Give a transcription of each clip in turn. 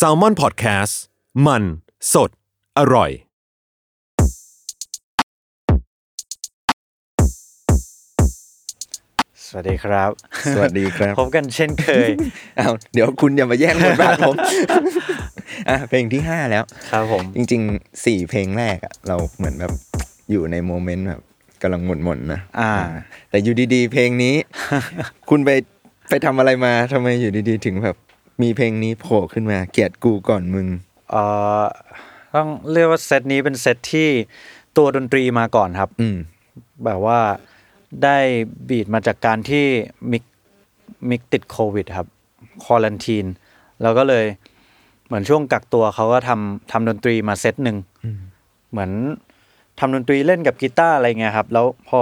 s a l ม o n PODCAST มัน สด อร่อย สวัสดีครับ สวัสดีครับ พบกันเช่นเคย อ้าวเดี๋ยวคุณอย่ามาแย่งบทบาทผม อะเพลงที่ห้าแล้ว ครับผม จริงๆสี่เพลงแรกอะเราเหมือนแบบอยู่ในโมเมนต์แบบกำลังหม่นๆนะ อ่า แต่อยู่ดีๆ เพลงนี้ คุณไปไปทำอะไรมาทำไมอยู่ดีๆ ถึงแบบ มีเพลงนี้โผล่ขึ้นมาเกลียดกูก่อนมึงเอ่อต้องเรียกว่าเซตนี้เป็นเซตที่ตัวดนตรีมาก่อนครับ อืม แบบว่าได้ beat มาจากการที่มิกมิกติดโควิดครับ quarantine แล้วก็เลยเหมือนช่วงกักตัวเขาก็ทำทำดนตรีมาเซตหนึ่งเหมือนทำดนตรีเล่นกับกีตาร์อะไรเงี้ยครับ แล้วพอ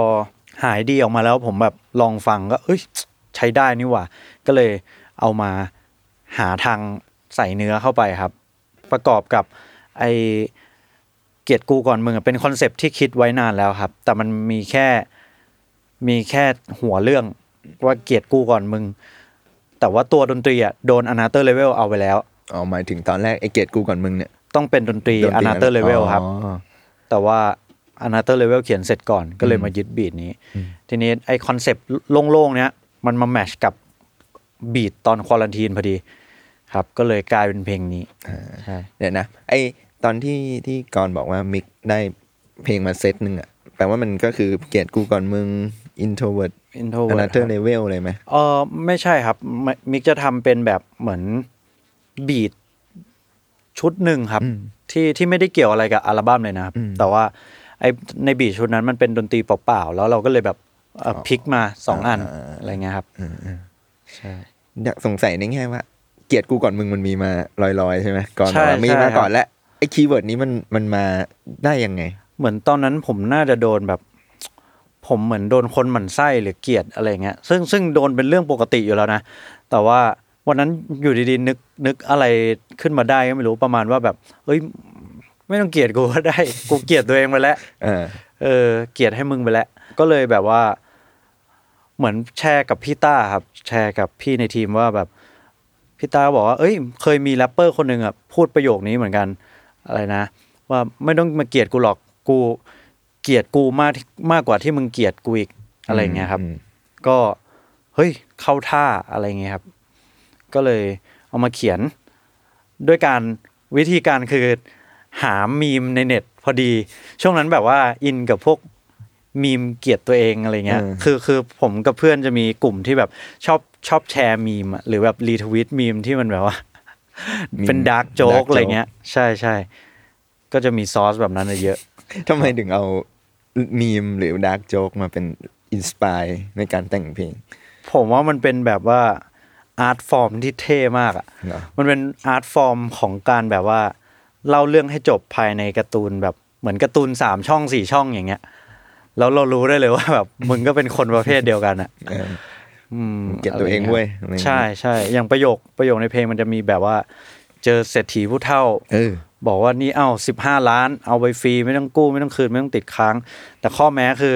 หายดีออกมาแล้วผมแบบลองฟังก็ เอ้ย ใช้ได้นี่หว่า ก็เลยเอามา หาทางใส่เนื้อเข้าไปครับ ประกอบกับไอเกลียดกูก่อนมึงอะเป็น concept ที่คิดไว้นานแล้วครับ แต่มันมีแค่มีแค่หัวเรื่องว่าเกลียดกูก่อนมึง แต่ว่าตัวดนตรีอะโดน another level เอาไปแล้วอ๋อหมายถึงตอนแรกไอ้เกลียดกูก่อนมึงเนี่ยต้องเป็นดนตรีโดน another level ครับอ๋อแต่ว่า another level เขียนเสร็จก่อนก็เลยมายึด beat นี้ ทีนี้ไอ concept โล่งๆเนี้ยมันมา match กับ beat ตอน quarantine พอดี ครับ ก็เลยกลายเป็นเพลงนี้ใช่เดี๋ยวนะไอตอนที่ที่กอนบอกว่ามิกได้เพลงมาเซตหนึ่งอะแปลว่ามันก็คือเกลียดกูก่อนมึง introvert intro another level เลยไหมเออไม่ใช่ครับ มิมิกจะทำเป็นแบบเหมือนbeat ชุดหนึ่งครับ ที่ที่ไม่ได้เกี่ยวอะไรกับอัลบั้มเลยนะครับ แต่ว่าไอใน beat ชุดนั้นมันเป็นดนตรีเปล่าๆ แล้วเราก็เลยแบบเอ่อพลิกมาสองอันอะไรเงี้ยครับ ใช่อยากสงสัยในแง่ว่า เกลียดกูก่อนมึงมันมีมาลอยๆใช่ไหมก่อนใช่บอกว่ามีใช่มาครับก่อนแล้วไอ keyword นี้มันมันมาได้ยังไง เหมือนตอนนั้นผมน่าจะโดนแบบ ผมเหมือนโดนคนหมั่นไส้หรือเกลียดอะไรเงี้ยซึ่งซึ่งโดนเป็นเรื่องปกติอยู่แล้วนะแต่ว่าวันนั้นอยู่ดีๆนึกนึกอะไรขึ้นมาได้ก็ไม่รู้ประมาณว่าแบบ เอ้ย ไม่ต้องเกลียดกูก็ได้ กูเกลียดตัวเองไปแล้วเออเออเกลียดให้มึงไปแล้วก็เลยแบบว่า เหมือนแชร์กับพี่ต้าครับ แชร์กับพี่ในทีมว่าแบบพี่ต้าบอกว่า เอ้ย เคยมีแรปเปอร์คนหนึ่งอะพูดประโยคนี้เหมือนกันอะไรนะ ว่าไม่ต้องมาเกลียดกูหรอกกูเกลียดกูมากมากกว่าที่มึงเกลียดกูอีกอะไรเงี้ยครับอืมก็เฮ้ยเข้าท่าอะไรเงี้ยครับ ก็เลยเอามาเขียนด้วยการวิธีการคือหามีมในเน็ตพอดี ช่วงนั้นแบบว่าอินกับพวก มีมเกลียดตัวเองอะไรเงี้ยเออคือคือผมกับเพื่อนจะมีกลุ่มที่แบบชอบชอบแชร์มีมอะหรือแบบ retweet มีมที่มันแบบว่า เป็น dark joke อะไรเงี้ย ใช่ใช่ก็จะมีซอสแบบนั้นเยอะทำไมถึงเอามีมหรือ dark joke มาเป็น inspire ในการแต่งเพลง ผมว่ามันเป็นแบบว่า art form ที่เท่มากอะเหรอมันเป็น art form ของการแบบว่า เล่าเรื่องให้จบภายในการ์ตูนแบบเหมือนการ์ตูนสามช่องสี่ช่องอย่างเงี้ย แล้วเรารู้ได้เลยว่าแบบมึงก็เป็นคนประเภทเดียวกันอะเอออืมเกลียดตัวเองเว้ยอะไรอย่างเงี้ยใช่ใช่อย่างประโยคประโยคในเพลงมันจะมีแบบว่า เจอเศรษฐีผู้เท่าเออบอกว่านี่เอาสิบห้าล้าน เอาไปฟรีไม่ต้องกู้ไม่ต้องคืนไม่ต้องติดค้าง แต่ข้อแม้คือ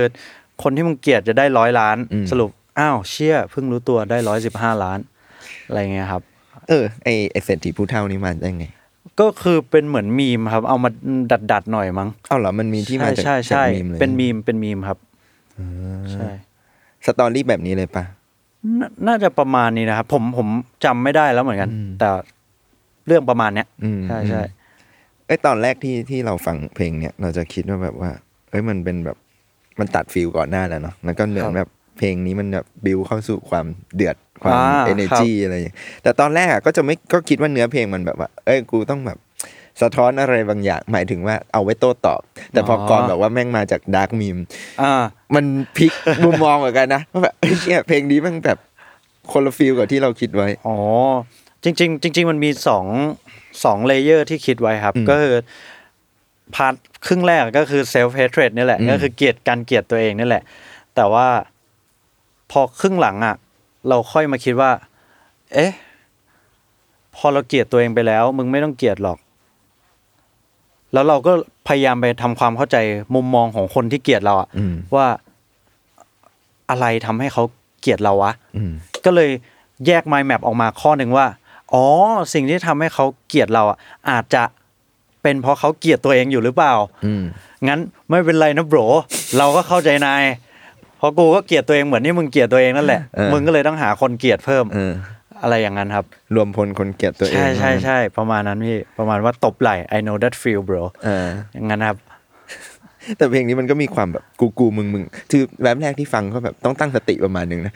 คนที่มึงเกลียดจะได้ร้อยล้านอืมสรุปอ้าวเชี่ยเพิ่งรู้ตัวได้ร้อยสิบห้าล้าน อะไรเงี้ยครับ เออไอไอเศรษฐีผู้เท่านี้มาได้ไง ก็คือเป็นเหมือนมีมครับ เอามาดัดดัดๆหน่อยมั้งเอ้าเหรอมันมีที่มาจากใช่ใช่จากใช่มีมเลยเป็นมีมเป็นมีมครับใช่สตอรี่แบบนี้เลยปะนาน่าจะประมาณนี้นะครับ ผมผมจำไม่ได้แล้วเหมือนกัน แต่เรื่องประมาณเนี้ยอืมใช่ใช่ไอยตอนแรกที่ที่เราฟังเพลงเนี้ยเราจะคิดว่าแบบว่า เอ้ยมันเป็นแบบมันตัดฟิลก่อนหน้าแล้วเนาะแล้วก็เหมือนแบบเพลงนี้มันแบบบิวเข้าสู่ความเดือด ความอ่าเอเนจีอะไรอย่างเงี้ยแต่ตอนแรกอะก็จะไม่ก็คิดว่าเนื้อเพลงมันแบบว่า เอ้ยกูต้องแบบสะท้อนอะไรบางอย่างหมายถึงว่าเอาไว้โต้ตอบ แต่พอก่อนแบบว่าแม่งมาจากดาร์กมีมอ่ามันพลิกมุมมองเหมือนกันนะว่าแบบเอ้ยเนี่ยเพลงนี้มันแบบคนละ feel กับที่เราคิดไว้อ๋อจริง ๆ จริง ๆ มันมีสองสอง layer ที่คิดไว้ครับอืมก็คือ part ครึ่งแรกก็คือเซลฟ์เฮ t เ e ดนี่แหละอืมก็คือเกลียดการเกลียดตัวเองนี่แหละ แต่ว่าพอครึ่งหลังอะ เราค่อยมาคิดว่า เอ๊ะ พอเราเกลียดตัวเองไปแล้ว มึงไม่ต้องเกลียดหรอก แล้วเราก็พยายามไปทำความเข้าใจมุมมองของคนที่เกลียดเราอะอืมว่าอะไรทำให้เขาเกลียดเราวะอืมก็เลยแยก mind map ออกมาข้อหนึ่งว่า อ๋อ สิ่งที่ทำให้เขาเกลียดเราอะ อาจจะเป็นเพราะเขาเกลียดตัวเองอยู่หรือเปล่าอืมงั้นไม่เป็นไรนะโบรเราก็เข้าใจนายเพราะกูก็เกลียดตัวเองเหมือนที่มึงเกลียดตัวเองนั่นแหละเออมึงก็เลยต้องหาคนเกลียดเพิ่มเอออะไรอย่างนั้นครับ รวมพลคนเกลียดตัวเอง ใช่ใช่ใช่ประมาณนั้นพี่ ประมาณว่าตบไหล่ I know that feel bro เอออย่างนั้นครับ แต่เพลงนี้มันก็มีความแบบกูกูมึงมึงคือแวบแรกที่ฟังก็แบบต้องตั้งสติประมาณหนึงนะ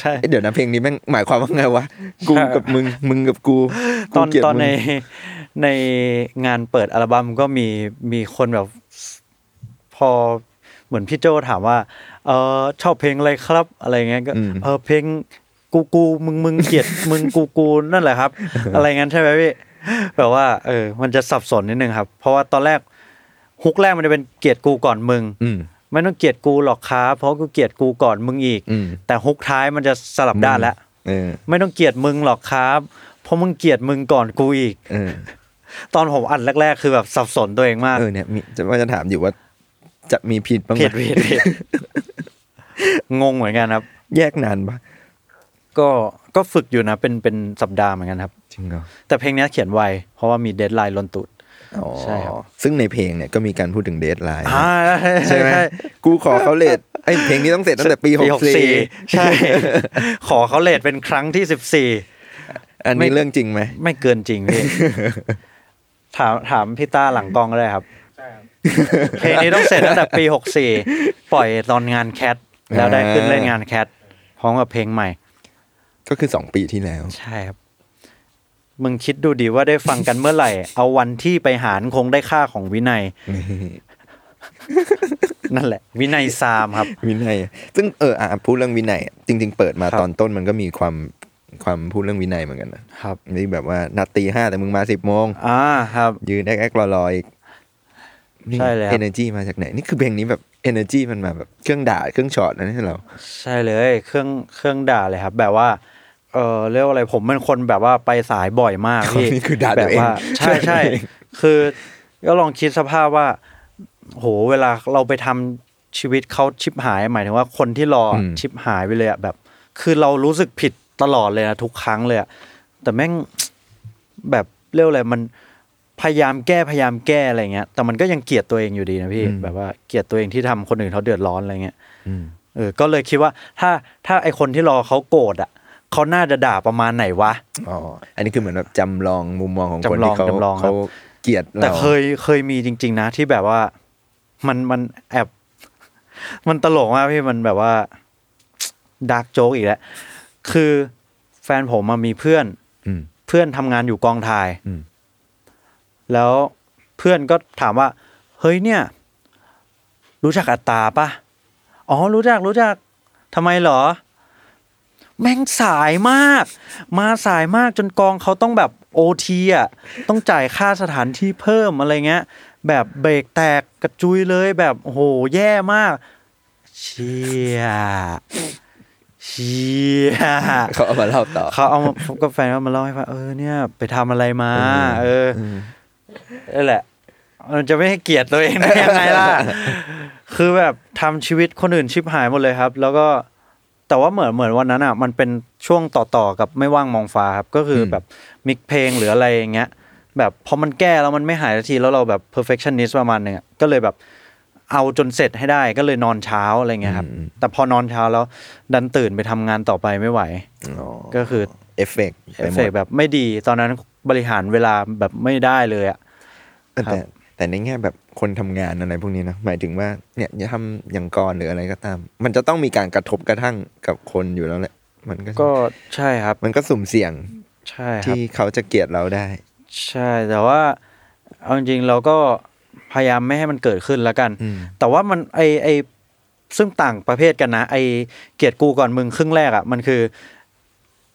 ใช่เอ๊ะเดี๋ยวนะเพลงนี้แม่งหมายความว่าไงวะกูกับมึงมึงกับกูตอนกูเกลียดตอนมึงในในงานเปิดอัลบั้มก็มีมีคนแบบพอ เหมือนพี่โจถามว่าเออชอบเพลงอะไรครับ อะไรเงี้ยก็เออเพลงกูกูมึงมึงเกลียดมึงกูกูนั่นแหละครับ อะไรงั้นใช่ไหมพี่แบบว่าเออ มันจะสับสนนิดนึงครับ เพราะว่าตอนแรกฮุกแรกมันจะเป็นเกลียดกูก่อนมึงอืมไม่ต้องเกลียดกูหรอกครับเพราะกูเกลียดกูก่อนมึงอีกอืมแต่ฮุกท้ายมันจะสลับด้านแล้วเออไม่ต้องเกลียดมึงหรอกครับ เพราะมึงเกลียดมึงก่อนกูอีกเออตอนผมอัดแรก ๆ คือแบบสับสนตัวเองมากเออเนี่ยมีจะว่าจะถามอยู่ว่า จะมีผิดบ้างไหผิมดผิดผิดงงเหมือนกันครับ แยกนานปะก็ก็ฝึกอยู่นะ เป็นเป็นสัปดาห์เหมือนกันครับ จริงเหรอแต่เพลงนี้เขียนไว เพราะว่ามีเดทไลน์ลนตุดอ๋อใช่ครับซึ่งในเพลงเนี่ยก็มีการพูดถึงเดทไลน์อ่าใช่ไหมกูขอเขาเลทไอ้เพลงนี้ต้องเสร็จตั้งแต่ปีหกสี่ใช่ ขอเขาเลทเป็นครั้งที่สิบสี่อันไม่นี้เรื่องจริงไหมไม่เกินจริงพี่ถามถามพี่ต้าหลังกล้องก็ได้ครับ เพลงนี้ต้องเสร็จตั้งแต่ปีหกสี่ปล่อยตอนงานแคทแล้วได้ขึ้นเล่นงานแคทพร้อมกับเพลงใหม่ ก็คือสองปีที่แล้ว ใช่ครับ มึงคิดดูดีว่าได้ฟังกันเมื่อไหร่ เอาวันที่ไปหารคงได้ค่าของวินัย นั่นแหละ วินัยซามครับ วินัย ซึ่งเอออะพูดเรื่องวินัย จริง ๆ เปิดมาครับตอนต้นมันก็มีความความพูดเรื่องวินัยเหมือนกันนะครับนี่แบบว่านัดตีห้าแต่มึงมาสิบโมงอ่าครับ ยืนแอ๊กแอ๊กรอรออีก ใช่เลยครับ energy มาจากไหน นี่คือเพลงนี้แบบ energy มันมาแบบเครื่องด่าเครื่องช็อตนะนี่เรา ใช่เลยเครื่องเครื่องด่าเลยครับ แบบว่าเออเรียกว่าอะไรผมเป็นคนแบบว่าไปสายบ่อยมากพี่นี่คือด่าตัวเองแบบว่าใช่ใช่ด่าตัวเองคือก็ลองคิดสภาพว่า โหเวลาเราไปทำชีวิตเขาชิบหายหมายถึงว่าคนที่รออชิบหายไปเลยอะแบบ คือเรารู้สึกผิดตลอดเลยนะทุกครั้งเลยอะแต่แม่งแบบเรียกว่าอะไรมัน พยายามแก้พยายามแก้อะไรเงี้ย แต่มันก็ยังเกลียดตัวเองอยู่ดีนะพี่ แบบว่าเกลียดตัวเองที่ทำคนอื่นเขาเดือดร้อนอะไรเงี้ยอืมเออ ก็เลยคิดว่าถ้าถ้าไอคนที่รอเขาโกรธอะเขาน่าจะด่าประมาณไหนวะ อ๋อ อันนี้คือเหมือนแบบจำลองมุมมองของคนจำลองที่เขาจำลองครับเขาเกลียดเราแต่เคยเคยมีจริง ๆ นะ ที่แบบว่ามันมันแอบ มันตลกมากพี่มันแบบว่าดาร์กโจ๊กอีกแล้ว คือแฟนผมมามีเพื่อนอืมเพื่อนทำงานอยู่กองถ่ายอืม แล้วเพื่อนก็ถามว่า เฮ้ยเนี่ย รู้จักอัตตาปะอ๋อรู้จักรู้จักทำไมเหรอ แม่งสายมาก มาสายมากจนกองเขาต้องแบบโอทีอะต้องจ่ายค่าสถานที่เพิ่มอะไรเงี้ย แบบเบรกแตกกระจุยเลยแบบโอ้โหแย่มาก เชี่ยเชี่ยเขาเอามาเล่าต่อเขาเอามาก็แฟนเขามาเล่าให้ฟังเออเนี่ย ไปทำอะไรมา เออ นั่นแหละ มันจะไม่ให้เกียรติตัวเองได้ยังไงล่ะ คือแบบทำชีวิตคนอื่นชิบหายหมดเลยครับ แล้วก็แต่ว่าเหมือนเหมือนวันนั้นอะ มันเป็นช่วงต่อๆกับไม่ว่างมองฟ้าครับ ก็คืออมแบบmix เพลงหรืออะไรอย่างเงี้ย แบบพอมันแก้แล้วมันไม่หายสักทีแล้วเราแบบ perfectionist ประมาณหนึ่งอะก็เลยแบบเอาจนเสร็จให้ได้ก็เลยนอนเช้าอะไรเงี้ยครับ แต่พอนอนเช้าแล้ว ดันตื่นไปทำงานต่อไปไม่ไหวอ๋อก็คือเอฟเฟกต์เอไปหมดกต์แบบไม่ดีตอนนั้น บริหารเวลาแบบไม่ได้เลยอะแต่แต่ในแง่แบบคนทำงานอะไรพวกนี้นะหมายถึงว่าเนี่ยจะทำองค์กรหรืออะไรก็ตาม มันจะต้องมีการกระทบกระทั่งกับคนอยู่แล้วแหละ มันก็ก็ใช่ครับ มันก็สุ่มเสี่ยงใช่ครับที่เขาจะเกลียดเราได้ ใช่แต่ว่าเอาจริงๆเราก็พยายามไม่ให้มันเกิดขึ้นแล้วกันอืมแต่ว่ามันไอไอซึ่งต่างประเภทกันนะ ไอเกลียดกูก่อนมึงครึ่งแรกอะมันคือ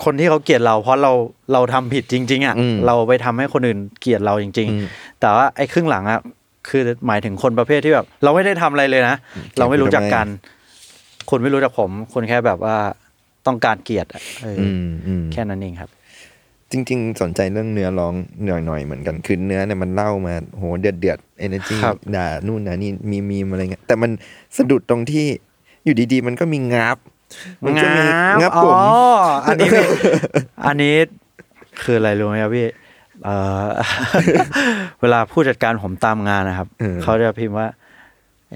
คนที่เขาเกลียดเราเพราะเราเราทำผิดจริง ๆอะอืมเราไปทำให้คนอื่นเกลียดเราจริงอืมๆแต่ว่าไอ้ครึ่งหลังอะคือหมายถึงคนประเภทที่แบบ เราไม่ได้ทำอะไรเลยนะเราไม่รู้จักกันคุณไม่รู้จักผมคุณแค่แบบว่าต้องการเกลียดอะเออออืมอืมแค่นั้นเองครับ จริง ๆ สนใจเรื่องเนื้อร้องหน่อยๆเหมือนกันคือเนื้อเนี่ยมันเล่ามาโหเดือดเดือดเอเนจีครับด่านู่นด่านี่มีมีมอะไรเงี้ยแต่มันสะดุดตรงที่อยู่ดีๆ มันก็มีงับ มันจะมีงับผมอ๋ออันนี้ไม่อันนี้คืออะไรรู้ไหมครับพี่เออเวลาผู้จัดการผมตามงานนะครับเออเขาจะพิมพ์ว่า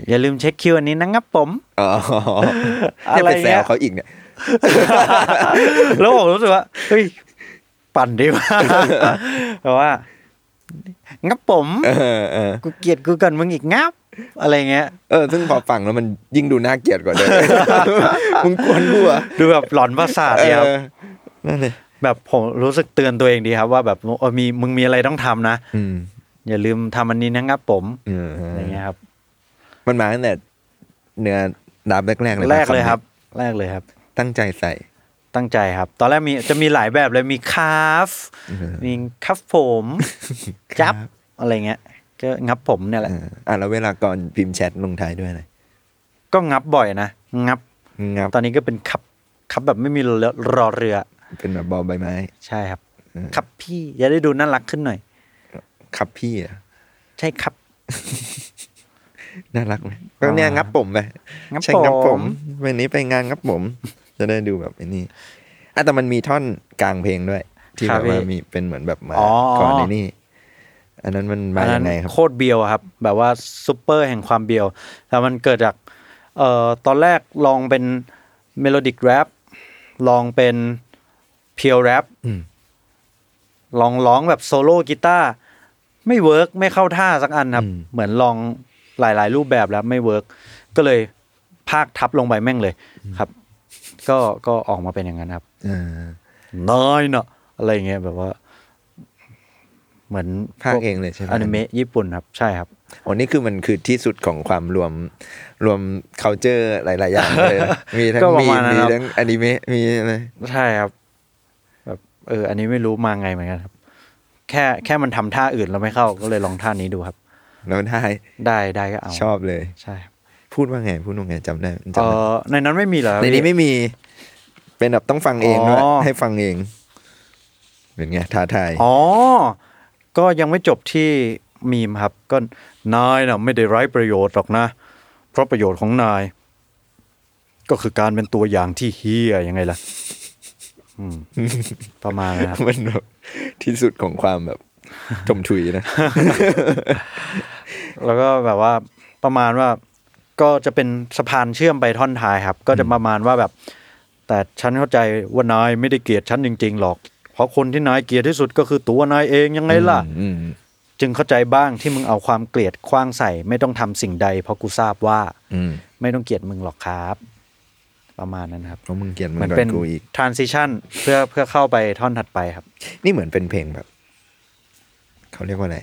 อย่าลืมเช็คคิวอันนี้นะครับผมอ๋ออะเนี่ยไรไปแซเงี้วยเขาอีกเนี่ยแล้วผมรู้สึกว่าเฮ้ยปั่นดีมากเพราะว่างับผมเออเออกูเกลียดกูกันมึงอีกงับ อะไรเงี้ยเออซึ่งพอฟังแล้วมันยิ่งดูน่าเกลียดกว่าเดิมมึงกวนกูเหรอดูแบบหลอนประสาทเอดีครับอนั่นเลยแบบผมรู้สึกเตือนตัวเองดีครับ ว่าแบบเออมีมึงมีอะไรต้องทำนะอืมอย่าลืมทำอันนี้นะครับผมเอออะไรเงี้ยครับ มันมาตั้งแต่เนื้อดับแรกๆเลยปะแรกเลยครับ แรกเลยครับ ตั้งใจใส่ตั้งใจครับ ตอนแรกมีจะมีหลายแบบเลยมีคาฟเออมีคัฟผมจับอะไรเงี้ย ก็งับผมเนี่ยแหเอละออะแล้วเวลาก่อนพิมพ์แชทลงท้ายด้วยอะไรก็งับบ่อยนะงับงับ ตอนนี้ก็เป็นคับคับแบบไม่มีรอรอเรือ เป็นแบบบอลใบไม้ ใช่ครับเออครับพี่จะได้ดูน่ารักขึ้นหน่อยครับพี่อะใช่ครับน่ารักไหมก็เนี่ยอ่างังับผมไปงับใช่งับผผมมวันนี้ไปงานงับผม จะได้ดูแบบไอ้นี่อะแต่มันมีท่อนกลางเพลงด้วย ที่ครัแบบบว่าพี่มีเป็นเหมือนแบบมาอ๋อก่อนในนี่ อันนั้นมันมาอันนั้ยันงไงครับโคตรเบียวอะครับ แบบว่าซูเปอร์แห่งความเบียวแต่มันเกิดจากเอ่อตอนแรกลองเป็น melodic rap ลองเป็น pure rap อืมลองร้องแบบโซโล่กีตาร์ไม่ work ไม่เข้าท่าสักอันครับอืมเหมือนลองหลาย ๆ รูปแบบแล้วไม่ work ก็เลยพากย์ทับลงไปแม่งเลยครับ ก็ก็ออกมาเป็นอย่างนั้นครับเออน้อยเนาะอะไรอย่างเงี้ยแบบว่า เหมือนภาคเองเลยใช่ไหมอนิเมะญี่ปุ่นครับใช่ครับโอ้นี่คือมันคือที่สุดของความรวมรวม c u เจอร์หลาย ๆ อย่างเลยนะมีทั้งก็ประมีมาณนั้นมีครับทั้งอนิเมะมีอะไรใช่ครับแบบเอออันนี้ไม่รู้มาไงเหมือนกันครับ แค่แค่มันทำท่าอื่นแล้วไม่เข้าก็เลยลองท่านี้ดูครับ แล้วได้ได้ได้ก็เอาชอบเลยใช่ครับพูดว่าไงพูดว่าไงจำได้เอจำได้อในนั้นไม่มีเหรอครับในนี้พี่ไม่มี เป็นแบบต้องฟังเองด้วยอ๋อให้ฟังเองเป็นไงท้าทายอ๋อ ก็ยังไม่จบที่มีมครับ ก็นายน่ะไม่ได้ไร้ประโยชน์หรอกนะ เพราะประโยชน์ของนาย ก็คือการเป็นตัวอย่างที่เฮียยังไงล่ะอืมประมาณนั้นครับมันแบบที่สุดของความแบบจมถุยนะ แล้วก็แบบว่าประมาณว่าก็จะเป็นสะพานเชื่อมไปท่อนท้ายครับ ก็จะประมาณว่าแบบ แต่ฉันเข้าใจว่านายไม่ได้เกลียดฉันจริง ๆ หรอกเพ ราะคนที่นายเกลียดที่สุดก็คือตัวนายเองยังไงล่ะอืมจึงเข้าใจบ้างที่มึงเอาความเกลียดคว้างใส่ ไม่ต้องทำสิ่งใด เพราะกูทราบว่าอืมไม่ต้องเกลียดมึงหรอกครับ ประมาณนั้นครับเพราะมึงเกลียดมึเหมืงอนก่อเป็นนกูอีก transition เพื่อเพื่อเข้าไปท่อนถัดไปครับ นี่เหมือนเป็นเพลงแบบ เขาเรียกว่าอะไร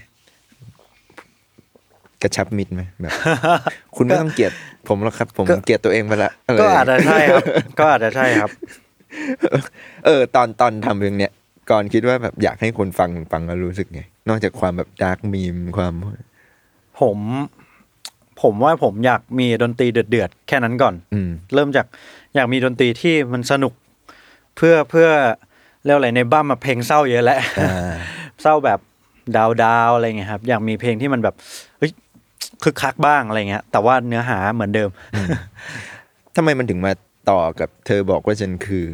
กระชับมิตรไหมแบบ คุณไม่ต้องเกลียดผมหรอกครับ ผมก็เกลียดตัวเองไปละไรก็อาจจะใช่ครับ ก็อาจจะใช่ครับ เออ ตอนตอนทำเพลงเนี้ย ก่อนคิดว่าแบบอยากให้คนฟังฟังแล้วรู้สึกไง นอกจากความแบบดาร์กมีมความ ผม ผมว่าผมอยากมีดนตรีเดือดๆแค่นั้นก่อน อืมเริ่มจากอยากมีดนตรีที่มันสนุก เพื่อเพื่อเรียกอะไรในบ้านมาเพลงเศร้าเยอะแล้วอ่าเศร้าแบบดาวดาวๆอะไรเงี้ยครับ อยากมีเพลงที่มันแบบเฮ้ยคึกคักบ้างอะไรเงี้ย แต่ว่าเนื้อหาเหมือนเดิมทำไมมันถึงมาต่อกับเธอบอกว่าฉันคือ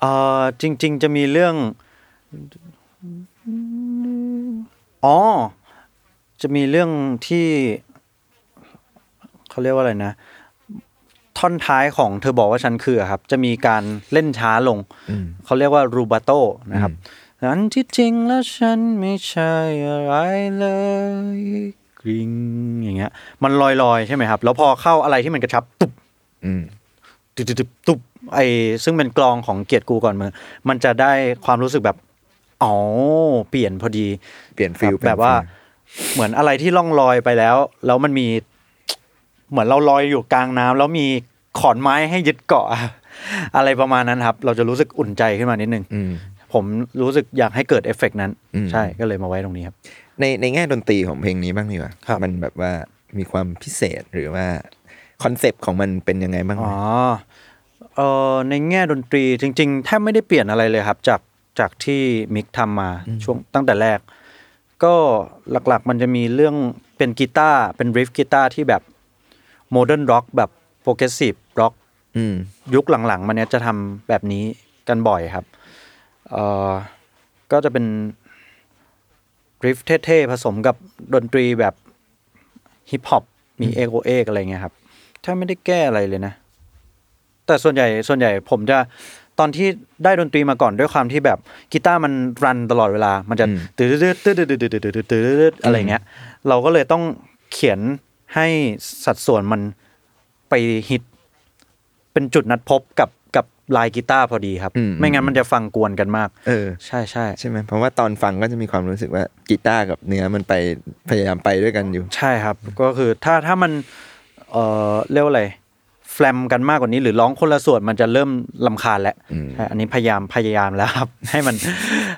เออจริง ๆ จะมีเรื่อง อ๋อ จะมีเรื่องที่เขาเรียกว่าอะไรนะ ท่อนท้ายของเธอบอกว่าฉันคืออะครับ จะมีการเล่นช้าลงอืมเขาเรียกว่ารูบาโตนะครับอันที่จริงแล้วฉันไม่ใช่อะไรเลยกริงอย่างเงี้ย มันลอยๆใช่ไหมครับ แล้วพอเข้าอะไรที่มันกระชับตุบอืมตุบตุบตุบไอซึ่งเป็นกลองของเกียรติกูก่อนมือ มันจะได้ความรู้สึกแบบ อ๋อเปลี่ยนพอดีเปลี่ยนฟิลครับแบบว่า เหมือนอะไรที่ล่องลอยไปแล้ว แล้วมันมี เหมือนเราลอยอยู่กลางน้ำแล้วมีขอนไม้ให้ยึดเกาะ อะไรประมาณนั้นครับ เราจะรู้สึกอุ่นใจขึ้นมานิดนึงอืมผมรู้สึกอยากให้เกิดเอฟเฟกต์นั้นอืมใช่ก็เลยมาไว้ตรงนี้ครับ ในในแง่ดนตรีของเพลงนี้บ้างดีกว่าครับมันแบบว่ามีความพิเศษหรือว่าคอนเซปต์ของมันเป็นยังไงบ้างไหมอ๋อเออในแง่ดนตรีจริง ๆ แทบไม่ได้เปลี่ยนอะไรเลยครับ จาก จากที่มิกทำมาช่วงตั้งแต่แรก ก็หลักๆมันจะมีเรื่องเป็นกีตาร์เป็น riff กีตาร์ที่แบบ modern rock แบบ progressive rock อืมยุคหลังๆ มันเนี้ยจะทำแบบนี้กันบ่อยครับเอ่อก็จะเป็น riff เท่ๆผสมกับดนตรีแบบฮิปฮอปมีเอกโอเอกอะไรเงี้ยครับ ถ้าไม่ได้แก้อะไรเลยนะ แต่ส่วนใหญ่ส่วนใหญ่ผมจะ ตอนที่ได้ดนตรีมาก่อนด้วยความที่แบบกีตาร์มันรันตลอดเวลา มันจะตืดตืดตืดตืดตืดตืดตืดตืดอะไรเงี้ย เราก็เลยต้องเขียนให้สัดส่วนมันไปฮิต เป็นจุดนัดพบกับกับลายกีตาร์พอดีครับอืมไม่งั้นมันจะฟังกวนกันมาก เออ ใช่ใช่ใช่ไหมเพราะว่าตอนฟังก็จะมีความรู้สึกว่ากีตาร์กับเนื้อมันไปพยายามไปด้วยกันอยู่ ใช่ครับ ก็คือถ้าถ้ามัน เออเรียกว่าอะไร แฟลมกันมากกว่านี้ หรือร้องคนละส่วนมันจะเริ่มรำคาญแล้วอืมใช่อันนี้พยายามพยายามแล้วครับ ให้มัน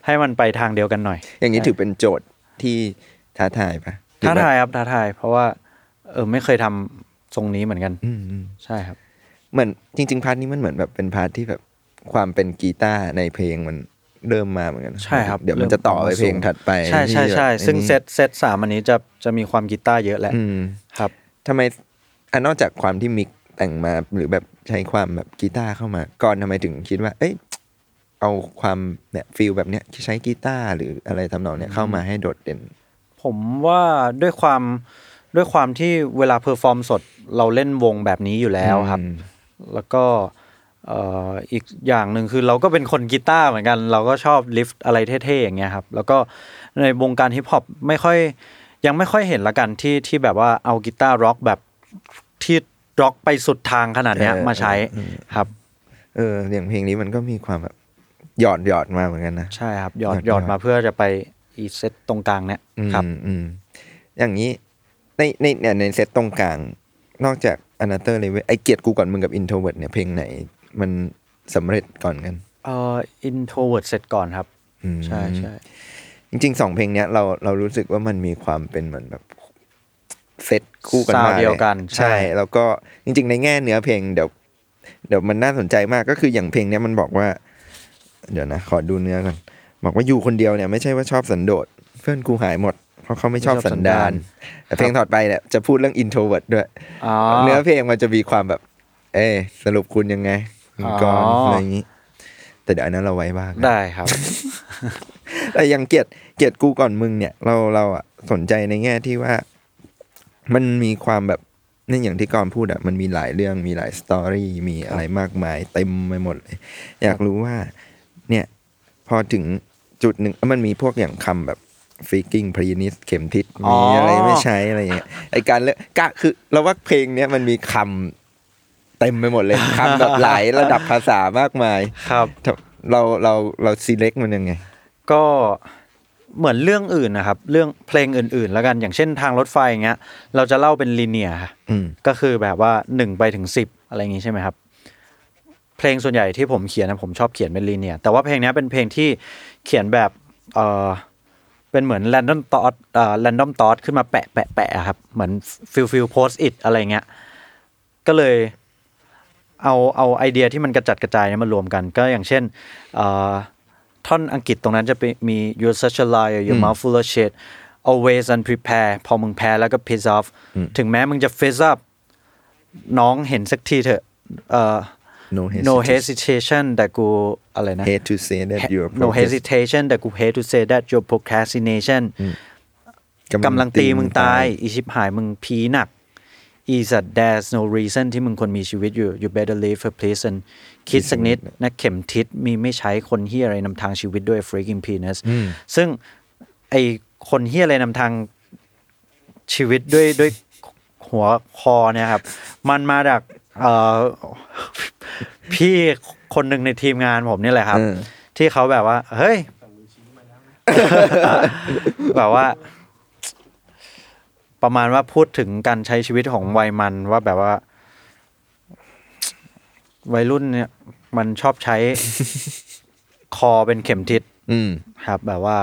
ให้มันไปทางเดียวกันหน่อย อย่างนี้ถือเป็นโจทย์ที่ท้าทายปะหรือท้าแบบทายครับท้าทาย เพราะว่า เออไม่เคยทำทรงนี้เหมือนกัน อืมอืมใช่ครับ เหมือนจริง ๆ part นี้มันเหมือนแบบเป็น part ที่แบบความเป็นกีตาร์ในเพลงมันเริ่มมาเหมือนกันใช่ครับเดี๋ยวมันจะต่อไปเพลงถัดไป ใช่ใช่ใช่ที่แบบซึ่งไอ้นี่เซตเซตสามอันนี้จะจะมีความกีตาร์เยอะแหละอืมครับทำไมอะนอกจากความที่มิก แต่งมาหรือแบบใช้ความแบบกีตาร์เข้ามา ก่อนทำไมถึงคิดว่า เอ้ยเอาความเนี่ย feel แบบเนี้ยใช้กีตาร์หรืออะไรทำนองเนี้ยเข้ามาให้โดดเด่น ผมว่าด้วยความด้วยความที่เวลา perform สดเราเล่นวงแบบนี้อยู่แล้วครับอืมแล้วก็เอ่ออีกอย่างหนึ่งคือเราก็เป็นคนกีตาร์เหมือนกัน เราก็ชอบ riff อะไรเท่ๆอย่างเงี้ยครับ แล้วก็ในวงการฮิปฮอปไม่ค่อยยังไม่ค่อยเห็นละกันที่ที่แบบว่าเอากีตาร์ร็อกแบบที่ ร็อกไปสุดทางขนาดเนี้ยเออมาใช้เออครับ เอออย่างเพลงนี้มันก็มีความแบบหยอดหยอดมาเหมือนกันนะใช่ครับหยอดหยอดหยอดหยอดมาเพื่อจะไปอีเซตตรงกลางเนี่ยอืมครับอืมอย่างนี้ในในเนี่ยในเซตตรงกลาง นอกจาก Another Level ไอเกลียดกูก่อนมึงกับ Introvert เนี่ยเพลงไหน มันสำเร็จก่อนกันเอ่อ Introvert เสร็จก่อนครับอืมใช่ใช่จริงๆสองเพลงเนี้ยเราเรารู้สึกว่ามันมีความเป็นเหมือนแบบ เซตคู่กันซาวมาด์เดียวกัน ใช่ แล้วก็จริง ๆ ในแง่เนื้อเพลงเดี๋ยวเดี๋ยวมันน่าสนใจมากก็คืออย่างเพลงเนี้ยมันบอกว่า เดี๋ยวนะขอดูเนื้อก่อนบอกว่าอยู่คนเดียวเนี่ยไม่ใช่ว่าชอบสันโดษเพื่อนกูหายหมดเพราะเขาไม่ชอบสันดานแต่เพลงถอดไปเนี่ยจะพูดเรื่อง introvert ด้วยอ๋อเนื้อเพลงมันจะมีความแบบ เอ๊ะสรุปคุณยังไงคุณกรณ์อ๋อออะไรอย่างนี้ แต่เดี๋ยวอันนั้นเราไว้บ้างนะได้ครับ แต่อยังเกียรติเกียรติกูก่อนมึงเนี่ย เราเราอะสนใจในแง่ที่ว่า มันมีความแบบนี่อย่างที่ก่อนพูดอะมันมีหลายเรื่องมีหลายสตอรี่มีอะไรมากมายเต็มไปหมดเลยอยากรู้ว่า เนี่ย พอถึงจุดหนึ่งมันมีพวกอย่างคำแบบฟิกกิ้งพรีนิสเข็มทิศอ๋อมีอะไรไม่ใช้อะไรอย่างเงี้ยไอการเลือกกะคือเราว่าเพลงเนี้ยมันมีคำเต็มไปหมดเลยคำแบบหลายระดับภาษามากมาย ครับ เราเราเราซีเล็กมันยังไง ก็ เหมือนเรื่องอื่นนะครับ เรื่องเพลงอื่น ๆ แล้วกันอย่างเช่นทางรถไฟอย่างเงี้ย เราจะเล่าเป็นลีเนียร์อืมก็คือแบบว่าหนึ่งไปถึงสิบอะไรอย่างงี้ใช่ไหมครับ เพลงส่วนใหญ่ที่ผมเขียนนะผมชอบเขียนเป็นลีเนียร์แต่ว่าเพลงเนี้ยเป็นเพลงที่เขียนแบบเออเป็นเหมือนแรนดอมตอสเอ่อแรนดอมตอสขึ้นมาแปะแปะแปะครับ เหมือนฟิลฟิลโพสอิทอะไรเงี้ยก็เลยเอาเอาไอเดียที่มันกระจัดกระจายเนี่ยมารวมกัน ก็อย่างเช่นเอ่อ ท่อนอังกฤษตรงนั้นจะเป็นมี you're such a liar your mouth full of shit always unprepared พอมึงแพ้แล้วก็ piss off ถึงแม้มึงจะ face up น้องเห็นสักทีเถอะเอ่อ no no hesitation hesitation แต่กู อะไรนะ hate to say that you're no hesitation แต่กู hate to say that your procrastination กำลังตีมึงตาย อีชิบหายมึงพีหนัก อีสัต there's no reason ที่มึงควรมีชีวิตอยู่ you better live her please and คิดสักนิดนะเข็มทิศมีไม่ใช้คนเฮียอะไรนำทางชีวิตด้วย freaking penis ซึ่งไอคนเฮียอะไรนำทางชีวิตด้วยด้วยหัวคอเนี่ยครับ มันมาจากเอ่อพี่คนหนึ่งในทีมงานผมนี่แหละครับเออที่เขาแบบว่า เฮ้ยแบบว่า ประมาณว่าพูดถึงการใช้ชีวิตของวัยมันว่าแบบว่า วัยรุ่นเนี่ยมันชอบใช้ คอเป็นเข็มทิศอืมครับ แบบว่า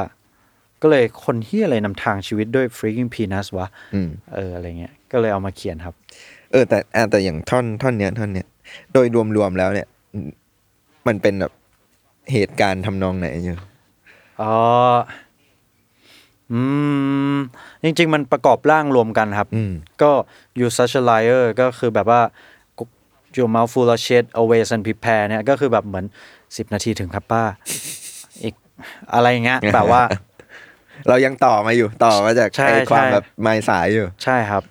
ก็เลยคนที่อะไรนำทางชีวิตด้วย freaking peanuts วะอืม เอออะไรเงี้ยก็เลยเอามาเขียนครับ เออแต่อะแต่อย่างท่อนท่อนเนี้ยท่อนเนี้ยโดยรวมๆแล้วเนี่ยมันเป็นแบบเหตุการณ์ทำนองไหนอยู่อ๋อ อืมจริง ๆ มันประกอบร่างรวมกันครับ อืม ก็ you such a liar ก็คือแบบว่า your mouth full of shit always and prepare เนี่ยก็คือแบบเหมือนสิบนาทีถึงครับป้า อีกอะไรเงี้ย แบบว่า เรายังต่อมาอยู่ต่อมาจากใช่ไอ้ความใช่ แบบไม้สายอยู่ ใช่ครับ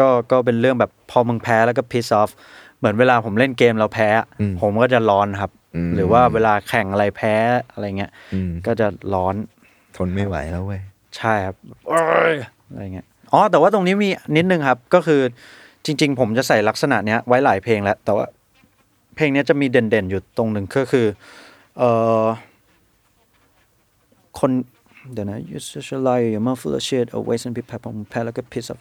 ก็ก็เป็นเรื่องแบบพอมึงแพ้แล้วก็ piss off เหมือนเวลาผมเล่นเกมเราแพ้ อืมผมก็จะร้อนครับ อืม หรือว่าเวลาแข่งอะไรแพ้อะไรเงี้ย อืมก็จะร้อน ทนไม่ไหวแล้วเว้ย ใช่ครับโอ้ยอะไรเงี้ยอ๋อแต่ว่าตรงนี้มีนิดนึงครับ ก็คือจริง ๆ ผมจะใส่ลักษณะเนี้ยไว้หลายเพลงแล้ว แต่ว่าเพลงเนี้ยจะมีเด่นๆอยู่ตรงหนึ่งก็คือเออคนเดี๋ยวนะ you such a liar your mouth full of shit always and be pep ผมแพ้แล้วก็ piss off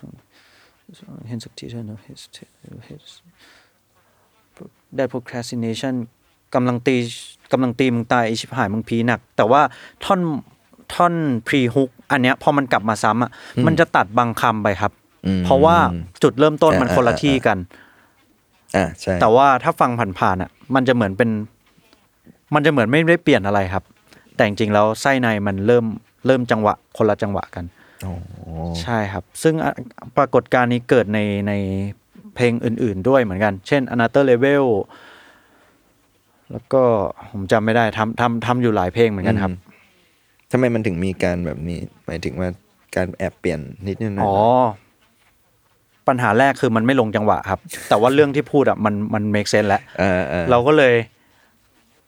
เห็นสักทีเถอะ no his his ได้ procrastination กำลังตีกำลังตีมึงตายไอชิบหายมึงพีหนัก แต่ว่าท่อน ท่อนพรีฮุกอันเนี้ยพอมันกลับมาซ้ำอะมันจะตัดบางคำไปครับอืมเพราะว่าจุดเริ่มต้นมันอ่าคนละอ่าที่กันอ่าใช่แต่ว่าถ้าฟังผ่านๆอะ มันจะเหมือนเป็น มันจะเหมือนไม่ได้เปลี่ยนอะไรครับ แต่จริงๆแล้วไส้ในมันเริ่มเริ่มจังหวะ คนละจังหวะกันโอ้ใช่ครับ ซึ่งอะปรากฏการณ์นี้เกิดในในเพลงอื่น ๆ ด้วยเหมือนกัน เช่น Another Level แล้วก็ผมจำไม่ได้ทำทำทำอยู่หลายเพลงเหมือนกันครับ ทำไมมันถึงมีการแบบนี้ หมายถึงว่าการแอบเปลี่ยนนิดนึงนะอ๋อ ปัญหาแรกคือมันไม่ลงจังหวะครับ แต่ว่าเรื่องที่พูดอะมันมัน make sense แล้วเออเออเราก็เลย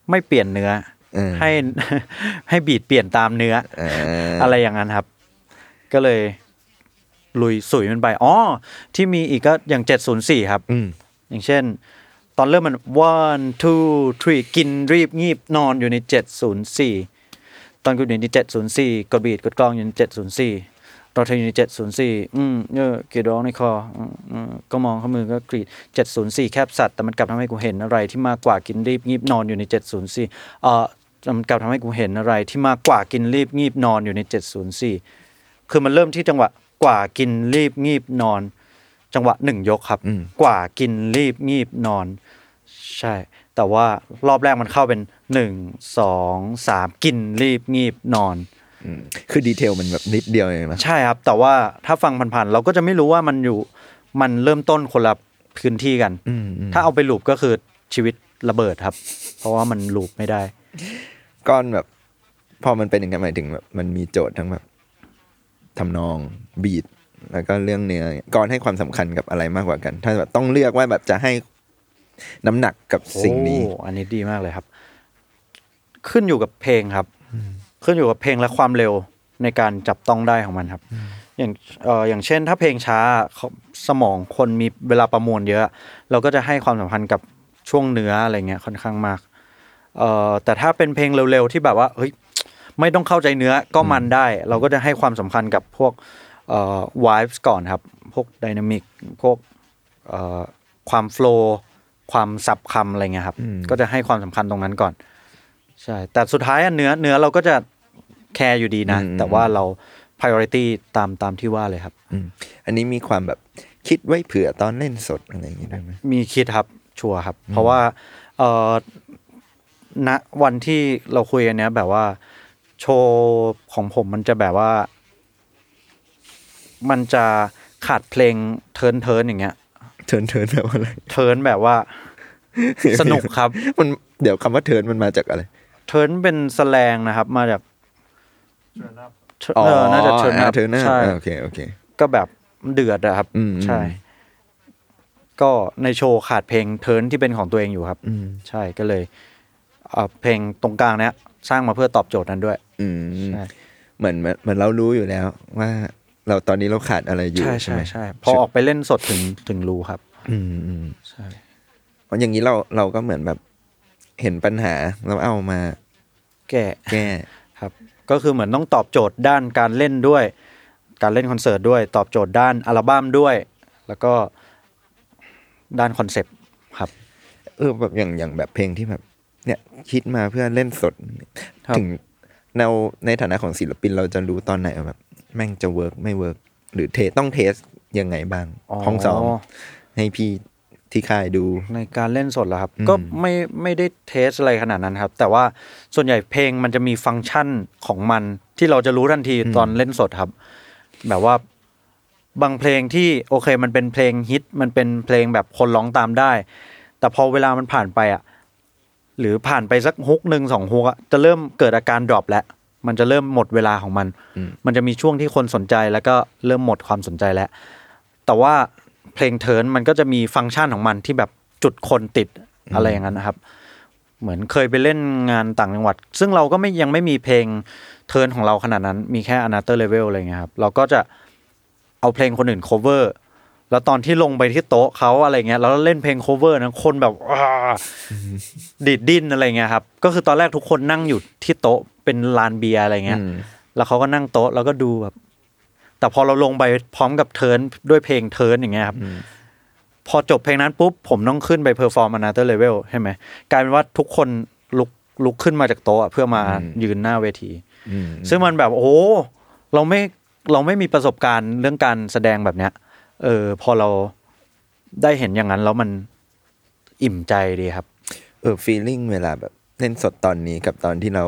ไม่เปลี่ยนเนื้อ เออให้ให้บีดเปลี่ยนตามเนื้อ เอออะไรอย่างนั้นครับ ก็เลย ลุยสุยมันไปอ๋อที่มีอีกก็อย่าง704ครับ อืม อย่างเช่น ตอนเริ่มมัน one two three กินรีบงีบนอนอยู่ใน 704 ตอนกูอยู่ใน704กดบีดกดกลองอยู่ใน704เราเธออยู่ใน704อืมเออกรีดร้องในคออืมอืมก็มองข้ามือก็กรีด704แคบสัตว์แต่มันกลับทำให้กูเห็นอะไรที่มากกว่ากินรีบงีบนอนอยู่ใน704เอ่อมันกลับทำให้กูเห็นอะไรที่มากกว่ากินรีบงีบนอนอยู่ใน704คือมันเริ่มที่จังหวะกว่ากินรีบงีบนอน จังหวะหนึ่งยกครับอืมกว่ากินรีบงีบนอน ใช่ แต่ว่ารอบแรกมันเข้าเป็นหนึ่งสองสามกินรีบงีบนอนอืมคือดีเทลมันแบบนิดเดียวเองนะใช่ครับ แต่ว่าถ้าฟังผ่านๆเราก็จะไม่รู้ว่ามันอยู่มันเริ่มต้นคนละพื้นที่กันอืมอืมถ้าเอาไปลูปก็คือชีวิตระเบิดครับ เพราะว่ามันลูปไม่ได้ก้อนแบบพอมันเป็นอย่างนั้นหมายถึงแบบมันมีโจทย์ทั้งแบบทำนองบีทแล้วก็เรื่องเนื้อก้อนให้ความสำคัญกับอะไรมากกว่ากัน ถ้าแบบต้องเลือกว่าแบบจะให้ น้ำหนักกับสิ่งนี้ โอ้อันนี้ดีมากเลยครับ ขึ้นอยู่กับเพลงครับ ขึ้นอยู่กับเพลงและความเร็วในการจับต้องได้ของมันครับ อย่างเอ่ออย่างเช่น ถ้าเพลงช้าเขาสมองคนมีเวลาประมวลเยอะ เราก็จะให้ความสำคัญกับช่วงเนื้ออะไรเงี้ยค่อนข้างมากเอ่อแต่ถ้าเป็นเพลงเร็วๆที่แบบว่าเฮ้ยไม่ต้องเข้าใจเนื้อก็มันได้ เราก็จะให้ความสำคัญกับพวกเอ่อ vibes ก่อนครับ พวกไดนามิกพวกเอ่อความโฟล์ ความสับคำอะไรเงี้ยครับอืมก็จะให้ความสำคัญตรงนั้นก่อน ใช่ แต่สุดท้ายอะเนื้อเนื้อเราก็จะแคร์อยู่ดีนะ แต่ว่าเรา priority ตามตามที่ว่าเลยครับอืมอันนี้มีความแบบคิดไว้เผื่อตอนเล่นสดอะไรอย่างงี้ด้วยไหมมีคิดครับชัวร์ครับ เพราะว่าเออณวันที่เราคุยกันเนี้ยแบบว่า โชว์ของผมมันจะแบบว่า มันจะขาดเพลง turn turn อย่างเงี้ย turn turn แบบว่าอะไร turn แบบว่า สนุกครับ มันเดี๋ยวคำว่า turn มันมาจากอะไร เทิร์นเป็นสแลงนะครับ มาจากเออน่าจะ turn turn ใช่โอเคโอเค ก็แบบเดือดอะครับอืมใช่ ก็ในโชว์ขาดเพลง turn ที่เป็นของตัวเองอยู่ครับอืมใช่ก็เลยเอาเพลงตรงกลางเนี้ยสร้างมาเพื่อตอบโจทย์นั้นด้วย อืมใช่เหมือนเหมือนเหมือนเรารู้อยู่แล้วว่า เราตอนนี้เราขาดอะไรอยู่ใช่ใช่ใช่ไหมใช่พอออกไปเล่นสดถึงถึงรู้ครับ อืมอืมใช่เพราะอย่างนี้เราเราก็เหมือนแบบเห็นปัญหาเราเอามา แก่แก้ครับ ก็คือเหมือนต้องตอบโจทย์ด้านการเล่นด้วย การเล่นคอนเสิร์ตด้วย ตอบโจทย์ด้านอัลบั้มด้วย แล้วก็ด้านคอนเซปต์ครับ เออแบบอย่างอย่างแบบเพลงที่แบบ เนี่ยคิดมาเพื่อเล่นสดครับถึงเราในฐานะของศิลปินเราจะรู้ตอนไหนว่าแบบ แม่งจะ work ไม่ work หรือ test ต้อง test ยังไงบ้างห้องซ้อมให้พี่ที่ค่ายดูในการเล่นสดเหรอครับอืมก็ไม่ไม่ได้ test อะไรขนาดนั้นครับ แต่ว่าส่วนใหญ่เพลงมันจะมีฟังก์ชันของมันที่เราจะรู้ทันทีตอนเล่นสดครับ แบบว่าบางเพลงที่โอเคมันเป็นเพลงฮิตมันเป็นเพลงแบบคนร้องตามได้ แต่พอเวลามันผ่านไปอะหรือผ่านไปสัก hook หนึ่งสอง hook อะจะเริ่มเกิดอาการ drop แล้ว มันจะเริ่มหมดเวลาของมันอืมมันจะมีช่วงที่คนสนใจแล้วก็เริ่มหมดความสนใจแล้ว แต่ว่าเพลง turn มันก็จะมีฟังก์ชันของมันที่แบบจุดคนติดอะไรอย่างนั้นนะครับ เหมือนเคยไปเล่นงานต่างจังหวัด ซึ่งเราก็ไม่ยังไม่มีเพลง turn ของเราขนาดนั้น มีแค่ another level อะไรเงี้ยครับ เราก็จะเอาเพลงคนอื่น cover แล้วตอนที่ลงไปที่โต๊ะเขาอะไรเงี้ยแล้วเล่นเพลง cover นะคนแบบว้าดีดดิ้นอะไรเงี้ยครับก็คือตอนแรกทุกคนนั่งอยู่ที่โต๊ะเป็นลานเบียร์อะไรเงี้ยอืมแล้วเขาก็นั่งโต๊ะแล้วก็ดูแบบ แต่พอเราลงไปพร้อมกับ turn ด้วยเพลง turn อย่างเงี้ยครับพอจบเพลงนั้นปุ๊บผมต้องขึ้นไป perform another level ใช่ไหมกลายเป็นว่าทุกคนลุกลุกขึ้นมาจากโต๊ะเพื่อมายืนหน้าเวทีอืมซึ่งมันแบบโอ้โหเราไม่เราไม่มีประสบการณ์เรื่องการแสดงแบบเนี้ย เออพอเราได้เห็นอย่างนั้นแล้วมันอิ่มใจดีครับ เออฟีลลิ่งเวลาแบบเล่นสดตอนนี้กับตอนที่เรา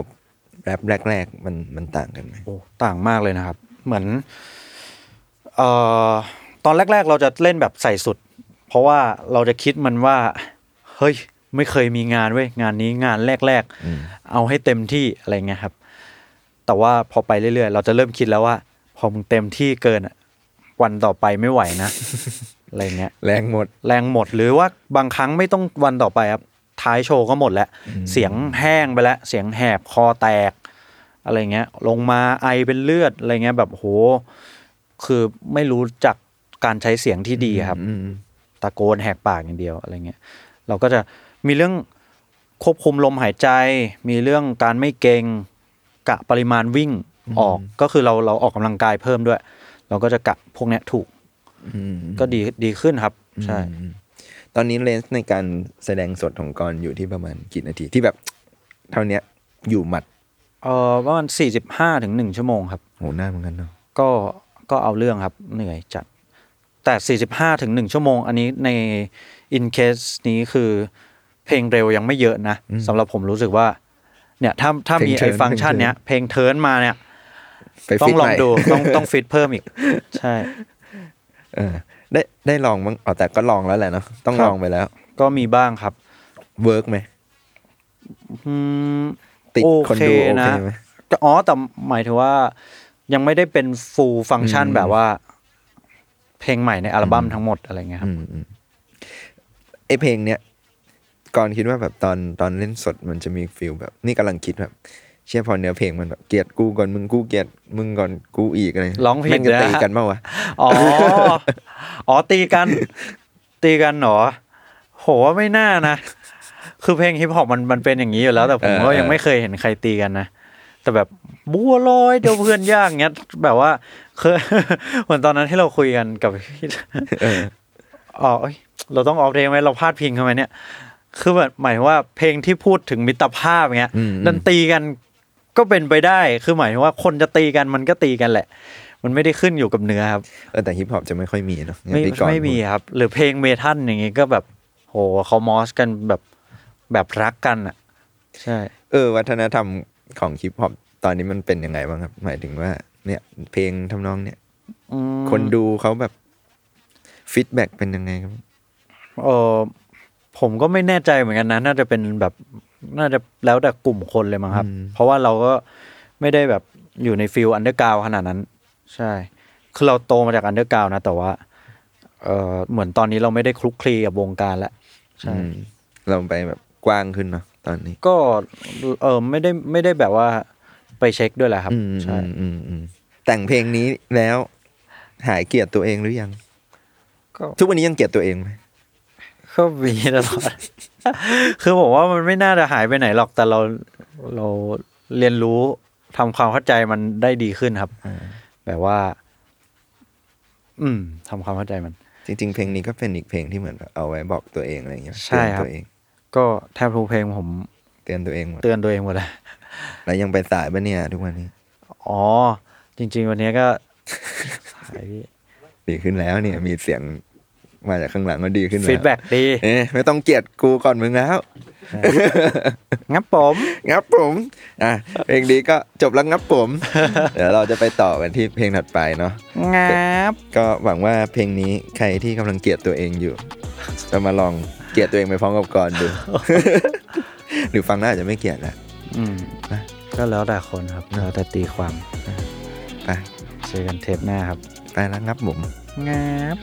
แรปแรก ๆ มันมันต่างกันไหมโอ้ต่างมากเลยนะครับ เหมือนเอ่อตอนแรก ๆ เราจะเล่นแบบใส่สุด เพราะว่าเราจะคิดมันว่า เฮ้ย ไม่เคยมีงานเว้ยงานนี้งานแรก ๆ เอาให้เต็มที่อะไรเงี้ยครับ แต่ว่าพอไปเรื่อยๆ เราจะเริ่มคิดแล้วว่า พอมึงเต็มที่เกินอะ วันต่อไปไม่ไหวนะอะไรเงี้ยแรงหมด แรงหมดหรือว่าบางครั้งไม่ต้องวันต่อไปครับท้ายโชว์ก็หมดแล้ว เสียงแห้งไปแล้ว เสียงแหบคอแตก อะไรเงี้ย ลงมาไอเป็นเลือดอะไรเงี้ยแบบโห คือไม่รู้จักการใช้เสียงที่ดีครับอืมตะโกนแหกปากอย่างเดียวอะไรเงี้ยเราก็จะมีเรื่องควบคุมลมหายใจ มีเรื่องการไม่เกรงกะปริมาณวิ่งออกก็คือเราเราออกกำลังกายเพิ่มด้วย เราก็จะกะพวกเนี้ยถูกอืมก็ดีดีขึ้นครับ ใช่อืมตอนนี้เลนส์ในการแสดงสดของกรอยู่ที่ประมาณกี่นาทีที่แบบเท่าเนี้ยอยู่หมัดเออประมาณสี่สิบห้าถึงหนึ่งชั่วโมงครับโหหน้าเหมือนกันเนาะก็ก็เอาเรื่องครับเหนื่อยจัด แต่สี่สิบห้าถึงหนึ่งชั่วโมง อันนี้ในอินเคสนี้คือเพลงเร็วยังไม่เยอะนะสำหรับผมรู้สึกว่า เนี่ยถ้าถ้ามีไอ้ฟังก์ชันเนี้ยเพลงเทิร์นมาเนี่ย ไปต้อฟิตงลอใหงม่ดูต้องต้องฟิตเพิ่มอีก ใช่ เออ ได้ได้ลองบ้างอ๋อแต่ก็ลองแล้วแหละเนาะต้องครับลองไปแล้ว ก็มีบ้างครับเวิร์กไหมอืมติดโอคนเคดูโอนะเคไหมแต่อ๋อแต่หมายถึงว่ายังไม่ได้เป็นฟูลฟังก์ชันอืมแบบว่า เพลงใหม่ในอัลบั้มทั้งหมดอะไรเงี้ยครับอืมอืมไอเพลงเนี้ยก่อนคิดว่าแบบตอนตอนเล่นสดมันจะมีฟิลแบบ นี่กำลังคิดแบบ เชื่อพอเนื้อเพลงมันแบบเกลียดกูก่อนมึงกูเกลียดมึงก่อนกูอีกอะไรร้องผิดแม่งจะนะตีกันเปล่าวะอ๋ออ๋อตีกัน ตีกันเหรอโหไม่น่านะคือเพลงฮิปฮอปมันมันเป็นอย่างนี้อยู่แล้ว แต่ผมก็ยังไม่เคยเห็นใครตีกันนะแต่แบบบัวลอยเดี๋ยวเพื่อนยากเงี้ยแบบว่าเคยเหมือนตอนนั้นที่เราคุยกันกับพี่เอออ๋อเอ้ยเราต้องออกเพลงไหมเราพลาดพิงทำไมเนี่ย คือแบบหมายถึงว่าเพลงที่พูดถึงมิตรภาพเงี้ยอืมดันตีกัน ก็เป็นไปได้คือหมายถึงว่าคนจะตีกันมันก็ตีกันแหละ มันไม่ได้ขึ้นอยู่กับเนื้อครับเออแต่ฮิปฮอปจะไม่ค่อยมีเนาะอย่างไม่ที่ก่อนไม่มีพูดครับ หรือเพลง metal อย่างงี้ก็แบบโหเขา mosh กันแบบแบบรักกันอะ ใช่ เออ วัฒนธรรมของฮิปฮอปตอนนี้มันเป็นยังไงบ้างครับ หมายถึงว่า เนี่ย เพลงทำนองเนี่ยอืมคนดูเขาแบบ feedback เป็นยังไงครับเออผมก็ไม่แน่ใจเหมือนกันนะ น่าจะเป็นแบบ น่าจะแล้วแต่กลุ่มคนเลยมั้งครับอืมเพราะว่าเราก็ไม่ได้แบบอยู่ใน feel underground ขนาดนั้น ใช่ คือเราโตมาจาก underground นะ แต่ว่า เออเหมือนตอนนี้เราไม่ได้คลุกคลีกับวงการแล้วใช่อืมเราไปแบบกว้างขึ้นเนาะตอนนี้ ก็เออไม่ได้ไม่ได้แบบว่าไปเช็คด้วยแหละครับอืมใช่อืมอืมอืมแต่งเพลงนี้แล้วหายเกลียดตัวเองหรือยังก็ทุกวันนี้ยังเกลียดตัวเองไหม ก็มีตลอด คือผมว่ามันไม่น่าจะหายไปไหนหรอก แต่เราเราเรียนรู้ทำความเข้าใจมันได้ดีขึ้นครับ แบบว่า อืมทำความเข้าใจมัน จริง ๆ เพลงนี้ก็เป็นอีกเพลงที่เหมือนแบบเอาไว้บอกตัวเองอะไรอย่างเงี้ยใช่ครับ เตือนตัวเองก็แทบทุกเพลงผมเตือนตัวเองหมดเตือนตัวเองหมดเลย แล้วยังไปสายปะเนี่ยทุกวันนี้ อ๋อ จริง ๆ วันนี้ก็หายพี่ดีขึ้นแล้วเนี่ยมีเสียง มาจากข้างหลังก็ดีขึ้นแล้ว feedback ดีเอ๊ะไม่ต้องเกลียดกูก่อนมึงแล้วงับผมงับผมอะเพลงนี้ก็จบแล้วงับผม เดี๋ยวเราจะไปต่อกันที่เพลงถัดไปเนาะงับก็หวังว่าเพลงนี้ใครที่กำลังเกลียดตัวเองอยู่ จะมาลองเกลียดตัวเองไปพร้อมกับก่อนดู หรือฟังแล้วอาจจะไม่เกลียดแหละอืมก็แล้วแต่คนครับแล้วแต่ตีความไปเจอกันเทปหน้าครับไปแล้วงับผมงับ